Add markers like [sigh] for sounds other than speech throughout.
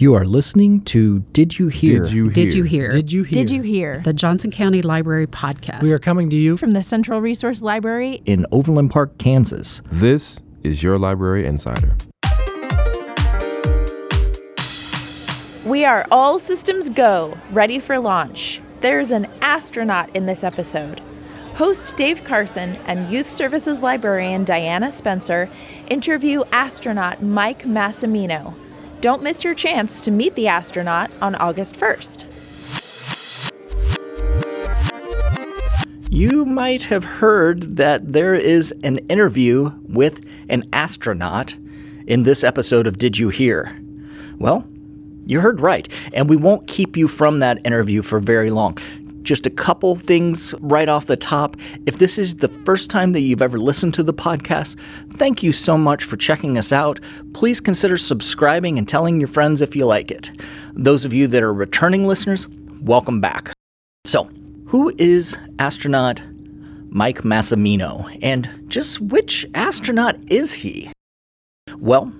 You are listening to Did You Hear? Did you hear? Did you hear? Did you hear? Did you hear? The Johnson County Library Podcast. We are coming to you From the Central Resource Library, in Overland Park, Kansas. This is your Library Insider. We are all systems go, ready for launch. There's an astronaut in this episode. Host Dave Carson and Youth Services librarian Diana Spencer interview astronaut Mike Massimino. Don't miss your chance to meet the astronaut on August 1st. You might have heard that there is an interview with an astronaut in this episode of Did You Hear? Well, you heard right, and we won't keep you from that interview for very long. Just a couple things right off the top. If this is the first time that you've ever listened to the podcast, thank you so much for checking us out. Please consider subscribing and telling your friends if you like it. Those of you that are returning listeners, welcome back. So, who is astronaut Mike Massimino, and just which astronaut is he? Well,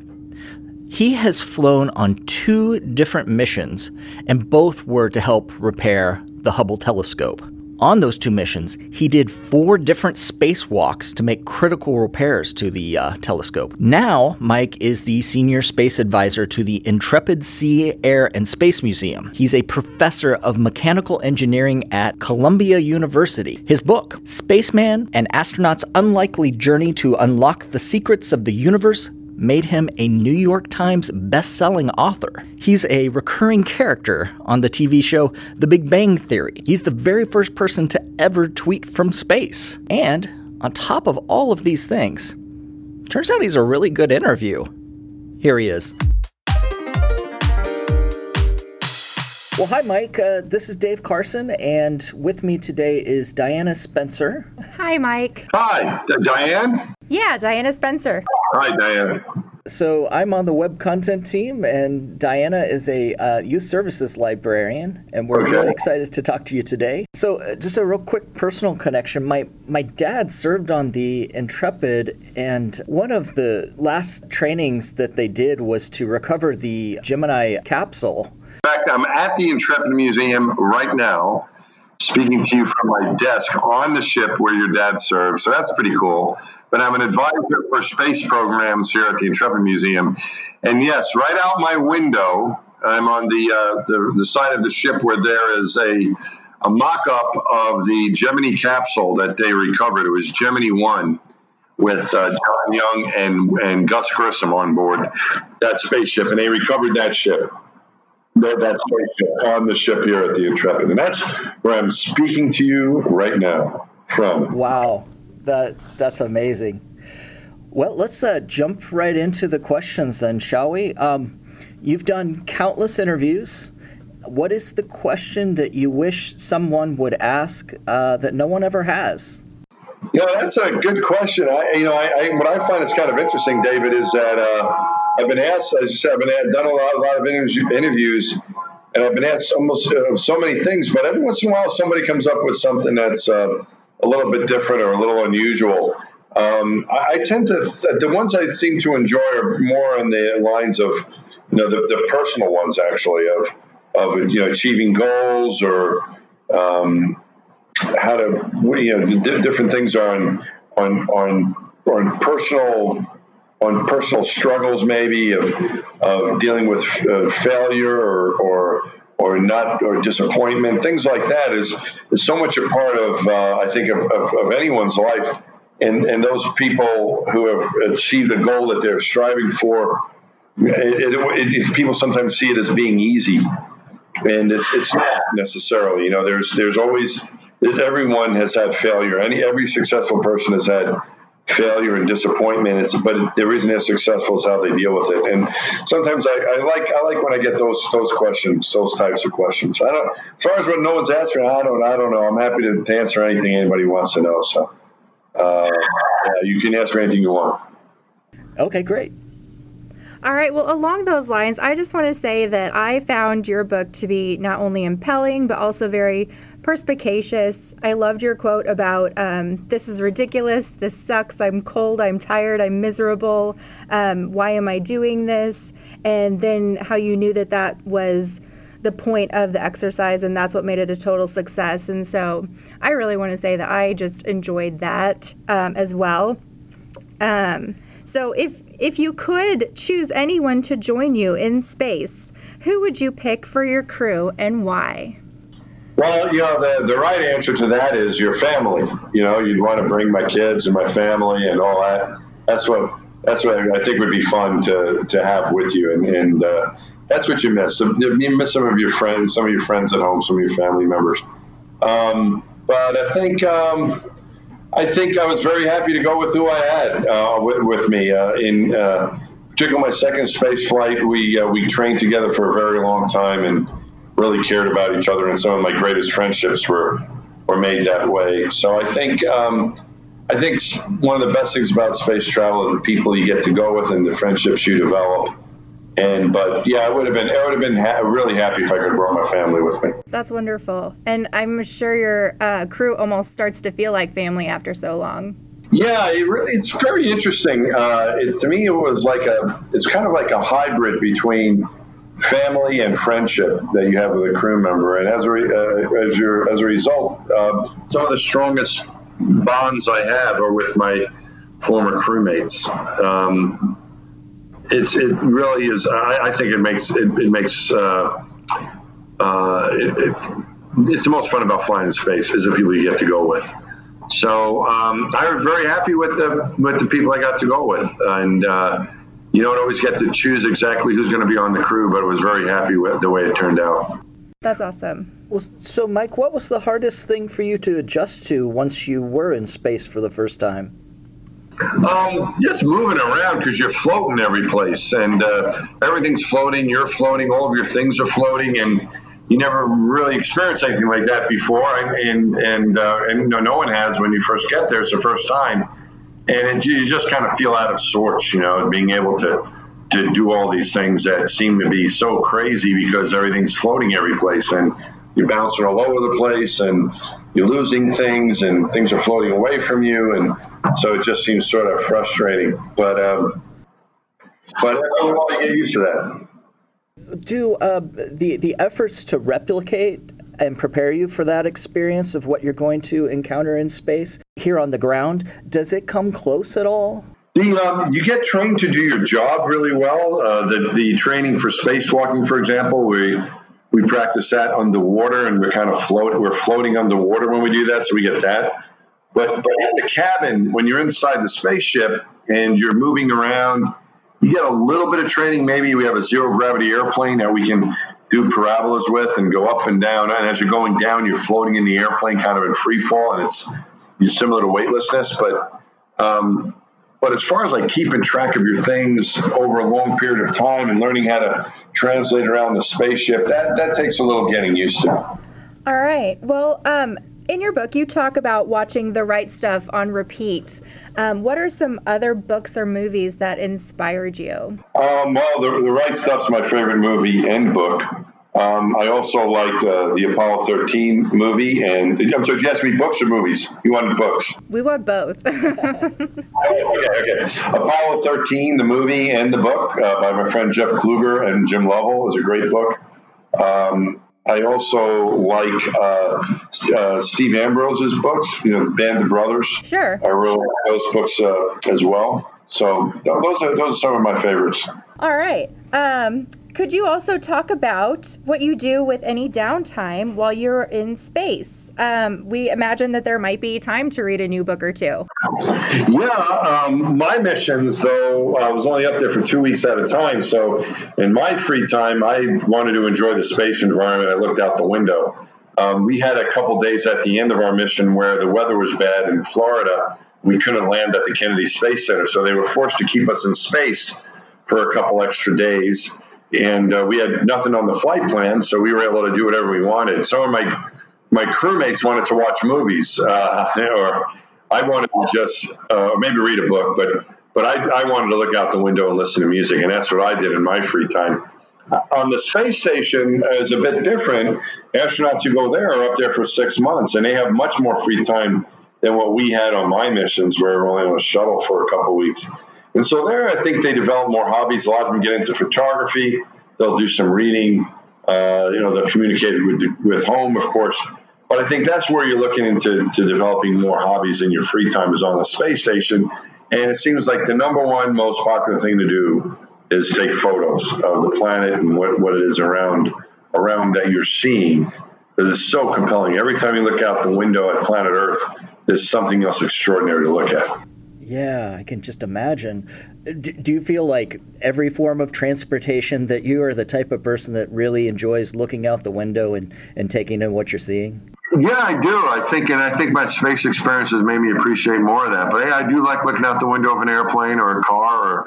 he has flown on two different missions, and both were to help repair the Hubble telescope. On those two missions, he did four different spacewalks to make critical repairs to the uh, telescope. Now, Mike is the senior space advisor to the Intrepid Sea, Air, and Space Museum. He's a professor of mechanical engineering at Columbia University. His book, Spaceman An Astronaut's Unlikely Journey to Unlock the Secrets of the Universe, made him a New York Times best-selling author. He's a recurring character on the TV show The Big Bang Theory. He's the very first person to ever tweet from space. And on top of all of these things, turns out he's a really good interview. Here he is. Well, hi, Mike. Uh, this is Dave Carson, and with me today is Diana Spencer. Hi, Mike. Hi, D- Diane. Yeah, Diana Spencer. Hi, Diana. So I'm on the web content team, and Diana is a uh, youth services librarian, and we're Okay. really excited to talk to you today. So, uh, just a real quick personal connection. My my dad served on the Intrepid, and one of the last trainings that they did was to recover the Gemini capsule. In fact, I'm at the Intrepid Museum right now, speaking to you from my desk on the ship where your dad served. So that's pretty cool. But I'm an advisor for space programs here at the Intrepid Museum. And yes, right out my window, I'm on the uh, the, the side of the ship where there is a a mock-up of the Gemini capsule that they recovered. It was Gemini One with uh, John Young and and Gus Grissom on board that spaceship, and they recovered that ship. That, that spaceship on the ship here at the Intrepid, and that's where I'm speaking to you right now from. Wow, that that's amazing. Well, let's uh, jump right into the questions then, shall we? Um, you've done countless interviews. What is the question that you wish someone would ask uh, that no one ever has? Yeah, that's a good question. I, you know, I, I, what I find is kind of interesting, David, is that uh, I've been asked, as you said, I've been done a lot, a lot of interviews, interviews, and I've been asked almost uh, so many things. But every once in a while, somebody comes up with something that's uh, a little bit different or a little unusual. Um, I, I tend to the ones I seem to enjoy are more on the lines of you know the, the personal ones actually of of you know achieving goals or um, how to you know di- different things on on on on personal on personal struggles maybe of of dealing with uh, failure or or or not or disappointment things like that is is so much a part of uh, I think of, of, of anyone's life and and those people who have achieved a goal that they're striving for it, it, it, people sometimes see it as being easy and it, it's not necessarily. You know, there's there's always everyone has had failure. Any every successful person has had failure and disappointment. It's but the reason they're successful is how they deal with it. And sometimes I, I like I like when I get those those questions, those types of questions. I don't as far as what no one's asking, I don't I don't know. I'm happy to, to answer anything anybody wants to know. So uh, yeah, you can ask me anything you want. Okay, great. All right, well, along those lines, I just want to say that I found your book to be not only impelling, but also very perspicacious. I loved your quote about um, this is ridiculous, this sucks, I'm cold, I'm tired, I'm miserable, um, why am I doing this? And then how you knew that that was the point of the exercise and that's what made it a total success. And so I really want to say that I just enjoyed that um, as well. Um, so if if you could choose anyone to join you in space, who would you pick for your crew and why? Well, you know, the, the right answer to that is your family. You know, you'd want to bring my kids and my family and all that. That's what that's what I think would be fun to, to have with you. And, and uh, that's what you miss. You miss some of your friends, some of your friends at home, some of your family members. Um, but I think um, I think I was very happy to go with who I had uh, with, with, me. Uh, in uh, particularly my second space flight, we uh, we trained together for a very long time and really cared about each other. And some of my greatest friendships were were made that way. So I think. Um, I think one of the best things about space travel are the people you get to go with and the friendships you develop. And but yeah, I would have been I would have been ha- really happy if I could have brought my family with me. That's wonderful, and I'm sure your uh, crew almost starts to feel like family after so long. Yeah, it really it's very interesting. Uh, it, to me, it was like a it's kind of like a hybrid between family and friendship that you have with a crew member, and as a uh, as your as a result, uh, some of the strongest bonds I have are with my former crewmates. Um, it's it really is. I, I think it makes it, it makes uh, uh, it, it, it's the most fun about flying in space is the people you get to go with. So um, I was very happy with the with the people I got to go with, and uh, you don't always get to choose exactly who's going to be on the crew, but I was very happy with the way it turned out. That's awesome. Well, so Mike, what was the hardest thing for you to adjust to once you were in space for the first time? Um, just moving around because you're floating every place and uh, everything's floating. You're floating. All of your things are floating, and you never really experienced anything like that before. And and and, uh, and no, no one has when you first get there. It's the first time, and it, you just kind of feel out of sorts. You know, being able to to do all these things that seem to be so crazy because everything's floating every place and you're bouncing all over the place and you're losing things and things are floating away from you and so it just seems sort of frustrating but um, but while you get used to that do uh, the the efforts to replicate and prepare you for that experience of what you're going to encounter in space here on the ground does it come close at all? The, um, you get trained to do your job really well. Uh, the, the training for spacewalking, for example, we we practice that underwater and we're kind of float we're floating underwater when we do that so we get that. But, but in the cabin when you're inside the spaceship and you're moving around you get a little bit of training. Maybe we have a zero gravity airplane that we can do parabolas with and go up and down. And as you're going down you're floating in the airplane kind of in free fall and it's similar to weightlessness but um, but as far as like keeping track of your things over a long period of time and learning how to translate around the spaceship, that that takes a little getting used to. All right. Well, um, in your book, you talk about watching the right stuff on repeat. Um, what are some other books or movies that inspired you? Um, well, the, the Right Stuff's my favorite movie and book. Um, I also liked uh, the Apollo 13 movie. And I'm sorry, did you ask me books or movies? You wanted books. We want both. [laughs] okay, okay. Apollo 13, the movie and the book uh, by my friend Jeff Kluger and Jim Lovell is a great book. Um, I also like uh, uh, Steve Ambrose's books, you know, Band of Brothers. Sure. I really like those books uh, as well. So those are those are some of my favorites. All right. Um, could you also talk about what you do with any downtime while you're in space? Um, we imagine that there might be time to read a new book or two. Yeah, um, my missions, though, I was only up there for two weeks at a time. So in my free time, I wanted to enjoy the space environment. I looked out the window. Um, we had a couple days at the end of our mission where the weather was bad in Florida. We couldn't land at the Kennedy Space Center, so they were forced to keep us in space for a couple extra days and uh, we had nothing on the flight plan, so we were able to do whatever we wanted. Some of my my crewmates wanted to watch movies, uh, or I wanted to just uh, maybe read a book, but but I, I wanted to look out the window and listen to music, and that's what I did in my free time. on the space station is a bit different. Astronauts who go there are up there for six months, and they have much more free time than what we had on my missions, where we're only on a shuttle for a couple weeks. And so there, I think they develop more hobbies. A lot of them get into photography. They'll do some reading. Uh, you know, they'll communicate with with home, of course. But I think that's where you're looking into to developing more hobbies in your free time is on the space station. And it seems like the number one most popular thing to do is take photos of the planet and what, what it is around around that you're seeing. Because it's so compelling. Every time you look out the window at planet Earth, there's something else extraordinary to look at. Yeah, I can just imagine. D- do you feel like every form of transportation that you are the type of person that really enjoys looking out the window and, and taking in what you're seeing? Yeah, I do. I think, and I think my space experience has made me appreciate more of that. But yeah, I do like looking out the window of an airplane or a car or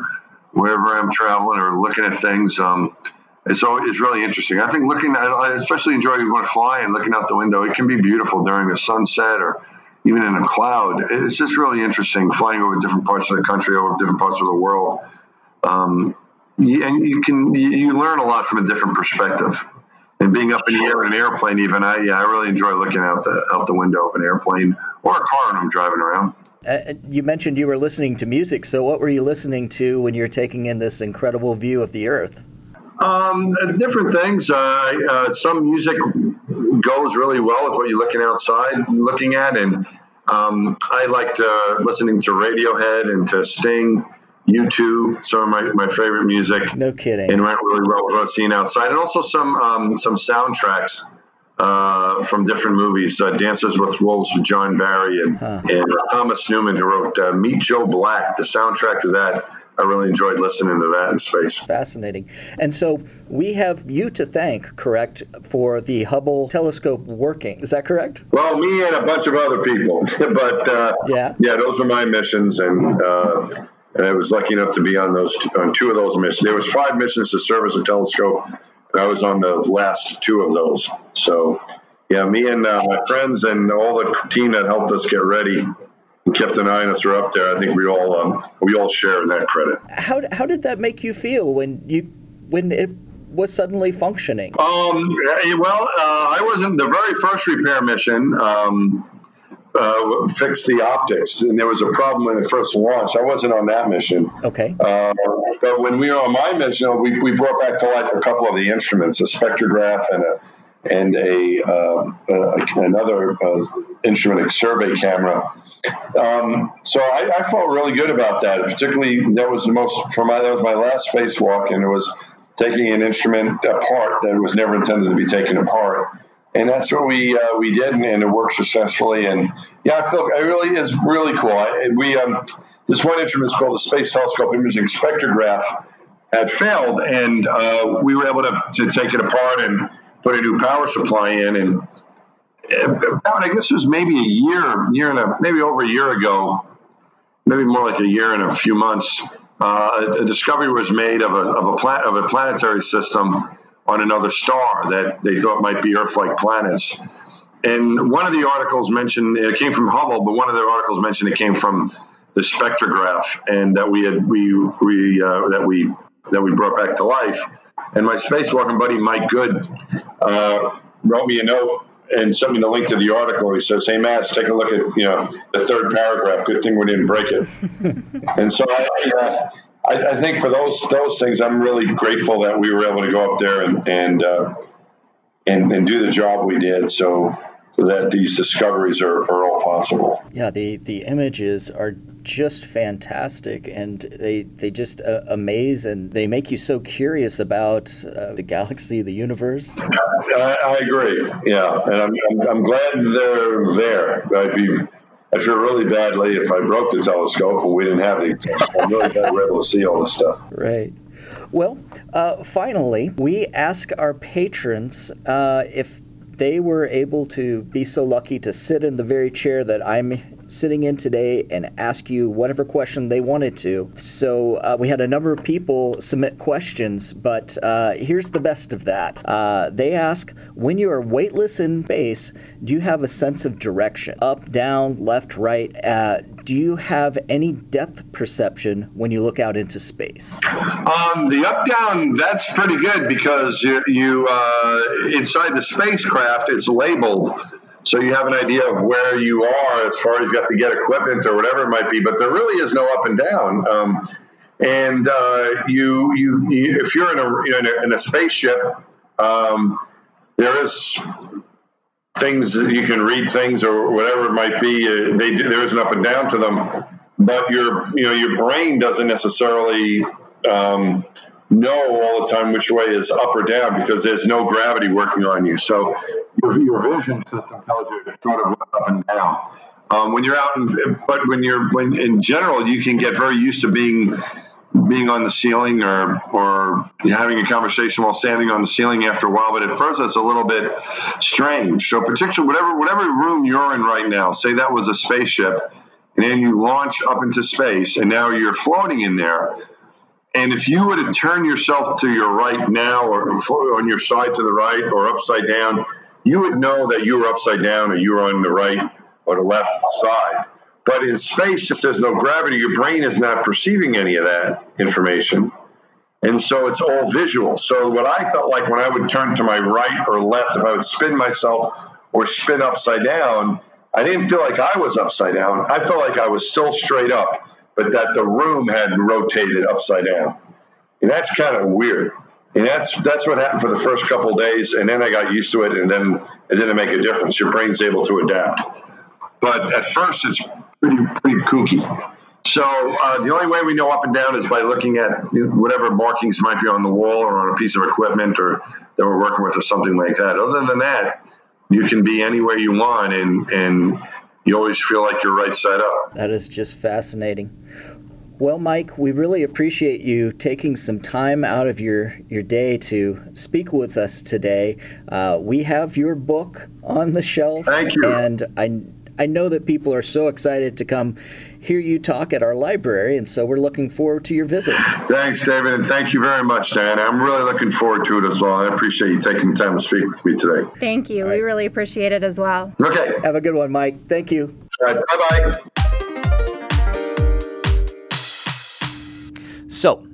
wherever I'm traveling or looking at things. Um, it's always, it's really interesting. I think looking at, I especially enjoy when flying, looking out the window. It can be beautiful during a sunset or even in a cloud. It's just really interesting flying over different parts of the country, over different parts of the world. Um, and you can you learn a lot from a different perspective. And being up in the air in an airplane, even I yeah, I really enjoy looking out the out the window of an airplane or a car when I'm driving around. Uh, you mentioned you were listening to music. So, what were you listening to when you're taking in this incredible view of the Earth? Um, different things. Uh, uh, some music goes really well with what you're looking outside, looking at, and um, I liked uh, listening to Radiohead and to Sting. U2, some of my, my favorite music. No kidding. And went really well with what I've seeing outside, and also some um, some soundtracks uh, from different movies. Uh, Dances with Wolves with John Barry and, huh. and uh, Thomas Newman, who wrote uh, Meet Joe Black. The soundtrack to that, I really enjoyed listening to that in space. Fascinating. And so we have you to thank, correct, for the Hubble telescope working. Is that correct? Well, me and a bunch of other people, [laughs] but uh, yeah, yeah, those are my missions and uh, and I was lucky enough to be on those on two of those missions. There was five missions to serve as a telescope. I was on the last two of those. So, yeah, me and uh, my friends and all the team that helped us get ready and kept an eye on us are up there. I think we all um, we all share that credit. How how did that make you feel when you when it was suddenly functioning? Um, well, uh, I wasn't the very first repair mission. Um, uh, fix the optics, and there was a problem when it first launched. I wasn't on that mission. Okay. Uh, but when we were on my mission, we, we brought back to life a couple of the instruments, a spectrograph and a and a uh, uh another uh, instrument, a survey camera. Um, so I, I, felt really good about that. Particularly, that was the most for my that was my last spacewalk, and it was taking an instrument apart that was never intended to be taken apart and that's what we uh, we did, and, it worked successfully. And yeah, I feel it really is really cool. I, we um, this one instrument is called the Space Telescope Imaging Spectrograph had failed, and uh, we were able to, to take it apart and put a new power supply in. And I guess it was maybe a year, year and a maybe over a year ago, maybe more like a year and a few months. Uh, a, discovery was made of a of a, pla- of a planetary system on another star that they thought might be Earth-like planets. And one of the articles mentioned it came from Hubble, but one of the articles mentioned it came from the spectrograph, and that we had we we uh, that we that we brought back to life. And my spacewalking buddy Mike Good uh, wrote me a note and sent me the link to the article. He says, "Hey, Mass, take a look at you know the third paragraph. Good thing we didn't break it." [laughs] and so I, uh, I, I, think for those those things, I'm really grateful that we were able to go up there and and uh, and, and do the job we did. So so that these discoveries are, are all possible. Yeah, the, the images are just fantastic and they, they just uh, amaze and they make you so curious about uh, the galaxy, the universe. I, I agree. Yeah, and I'm, I'm, I'm, glad they're there. I'd be I feel really badly if I broke the telescope and we didn't have the. I'm really able to see all this stuff. Right. Well, uh, finally, we ask our patrons uh, if they were able to be so lucky to sit in the very chair that I'm sitting in today and ask you whatever question they wanted to. So uh, we had a number of people submit questions, but uh, here's the best of that. Uh, they ask When you are weightless in space, do you have a sense of direction? Up, down, left, right? Uh, do you have any depth perception when you look out into space? Um, the up down, that's pretty good because you, you uh, inside the spacecraft, it's labeled. So you have an idea of where you are as far as you have to get equipment or whatever it might be, but there really is no up and down. Um, and uh, you, you, you, if you're in a, in a, in a spaceship, um, there is things you can read things or whatever it might be. Uh, they there is an up and down to them, but your you know your brain doesn't necessarily um, know all the time which way is up or down because there's no gravity working on you. So your, your vision system tells you sort of up and down. Um, when you're out, in, but when you're when in general, you can get very used to being being on the ceiling or or having a conversation while standing on the ceiling after a while. But at first, it's a little bit strange. So, particularly whatever whatever room you're in right now, say that was a spaceship, and then you launch up into space, and now you're floating in there. And if you were to turn yourself to your right now, or on your side to the right, or upside down, you would know that you were upside down, or you were on the right or the left side but in space, there's no gravity, your brain is not perceiving any of that information. And so it's all visual. So what I felt like when I would turn to my right or left, if I would spin myself or spin upside down, I didn't feel like I was upside down. I felt like I was still straight up, but that the room had rotated upside down. And that's kind of weird. And that's that's what happened for the first couple days, and then I got used to it, and then it didn't make a difference. Your brain's able to adapt. But at first, it's pretty pretty kooky. So uh, the only way we know up and down is by looking at whatever markings might be on the wall or on a piece of equipment or that we're working with or something like that. Other than that, you can be anywhere you want and and you always feel like you're right side up. That is just fascinating. Well, Mike, we really appreciate you taking some time out of your, your day to speak with us today. Uh, we have your book on the shelf. Thank you. And I I know that people are so excited to come hear you talk at our library, and so we're looking forward to your visit. Thanks, David, and thank you very much, Diana. I'm really looking forward to it as well. I appreciate you taking the time to speak with me today. Thank you. Right. We really appreciate it as well. Okay. Have a good one, Mike. Thank you. All right. Bye bye. So,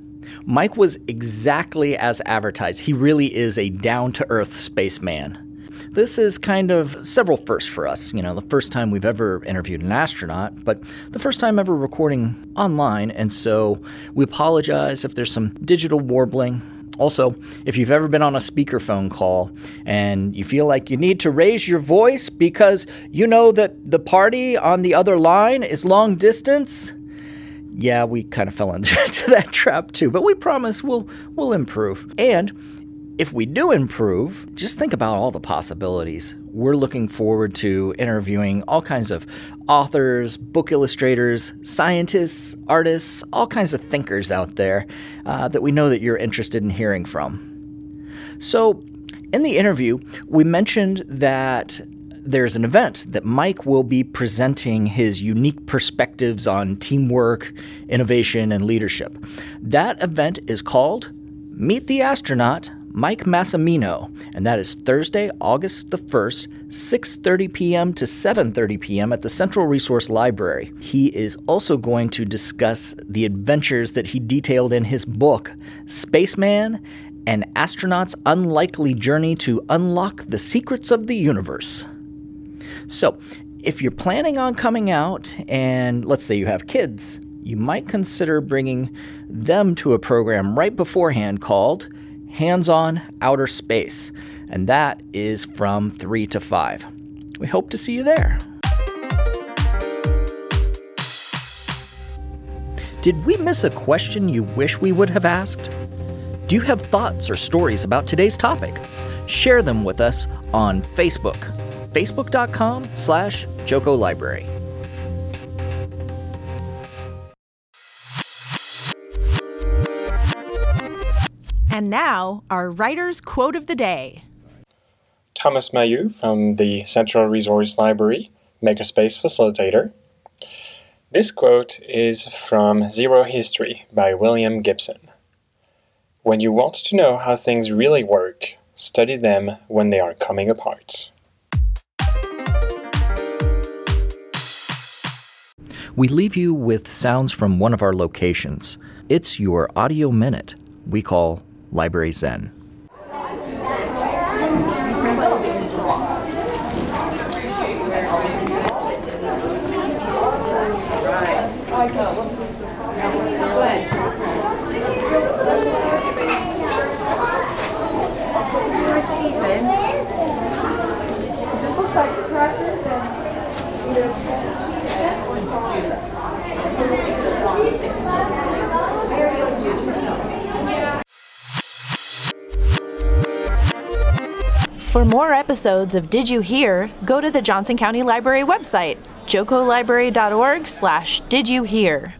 Mike was exactly as advertised. He really is a down to earth spaceman. This is kind of several firsts for us. You know, the first time we've ever interviewed an astronaut, but the first time ever recording online, and so we apologize if there's some digital warbling. Also, if you've ever been on a speakerphone call and you feel like you need to raise your voice because you know that the party on the other line is long distance, yeah, we kind of fell [laughs] into that trap too, but we promise we'll we'll improve. And if we do improve, just think about all the possibilities. We're looking forward to interviewing all kinds of authors, book illustrators, scientists, artists, all kinds of thinkers out there uh, that we know that you're interested in hearing from. So, in the interview, we mentioned that there's an event that Mike will be presenting his unique perspectives on teamwork, innovation, and leadership. That event is called Meet the Astronaut Mike Massimino, and that is Thursday, August the 1st, 6:30 p.m. to 7:30 p.m. at the Central Resource Library. He is also going to discuss the adventures that he detailed in his book, Spaceman: An Astronaut's Unlikely Journey to Unlock the Secrets of the Universe. So, if you're planning on coming out and let's say you have kids, you might consider bringing them to a program right beforehand called Hands on Outer Space, and that is from 3 to 5. We hope to see you there. Did we miss a question you wish we would have asked? Do you have thoughts or stories about today's topic? Share them with us on Facebook, facebook.com slash JoCo Library. And now, our writer's quote of the day. Thomas Mayu from the Central Resource Library, Makerspace Facilitator. This quote is from Zero History by William Gibson. When you want to know how things really work, study them when they are coming apart. we leave you with sounds from one of our locations. It's your audio minute we call Library Zen. Episodes of Did You Hear, go to the Johnson County Library website, jocolibrary.org slash did you hear.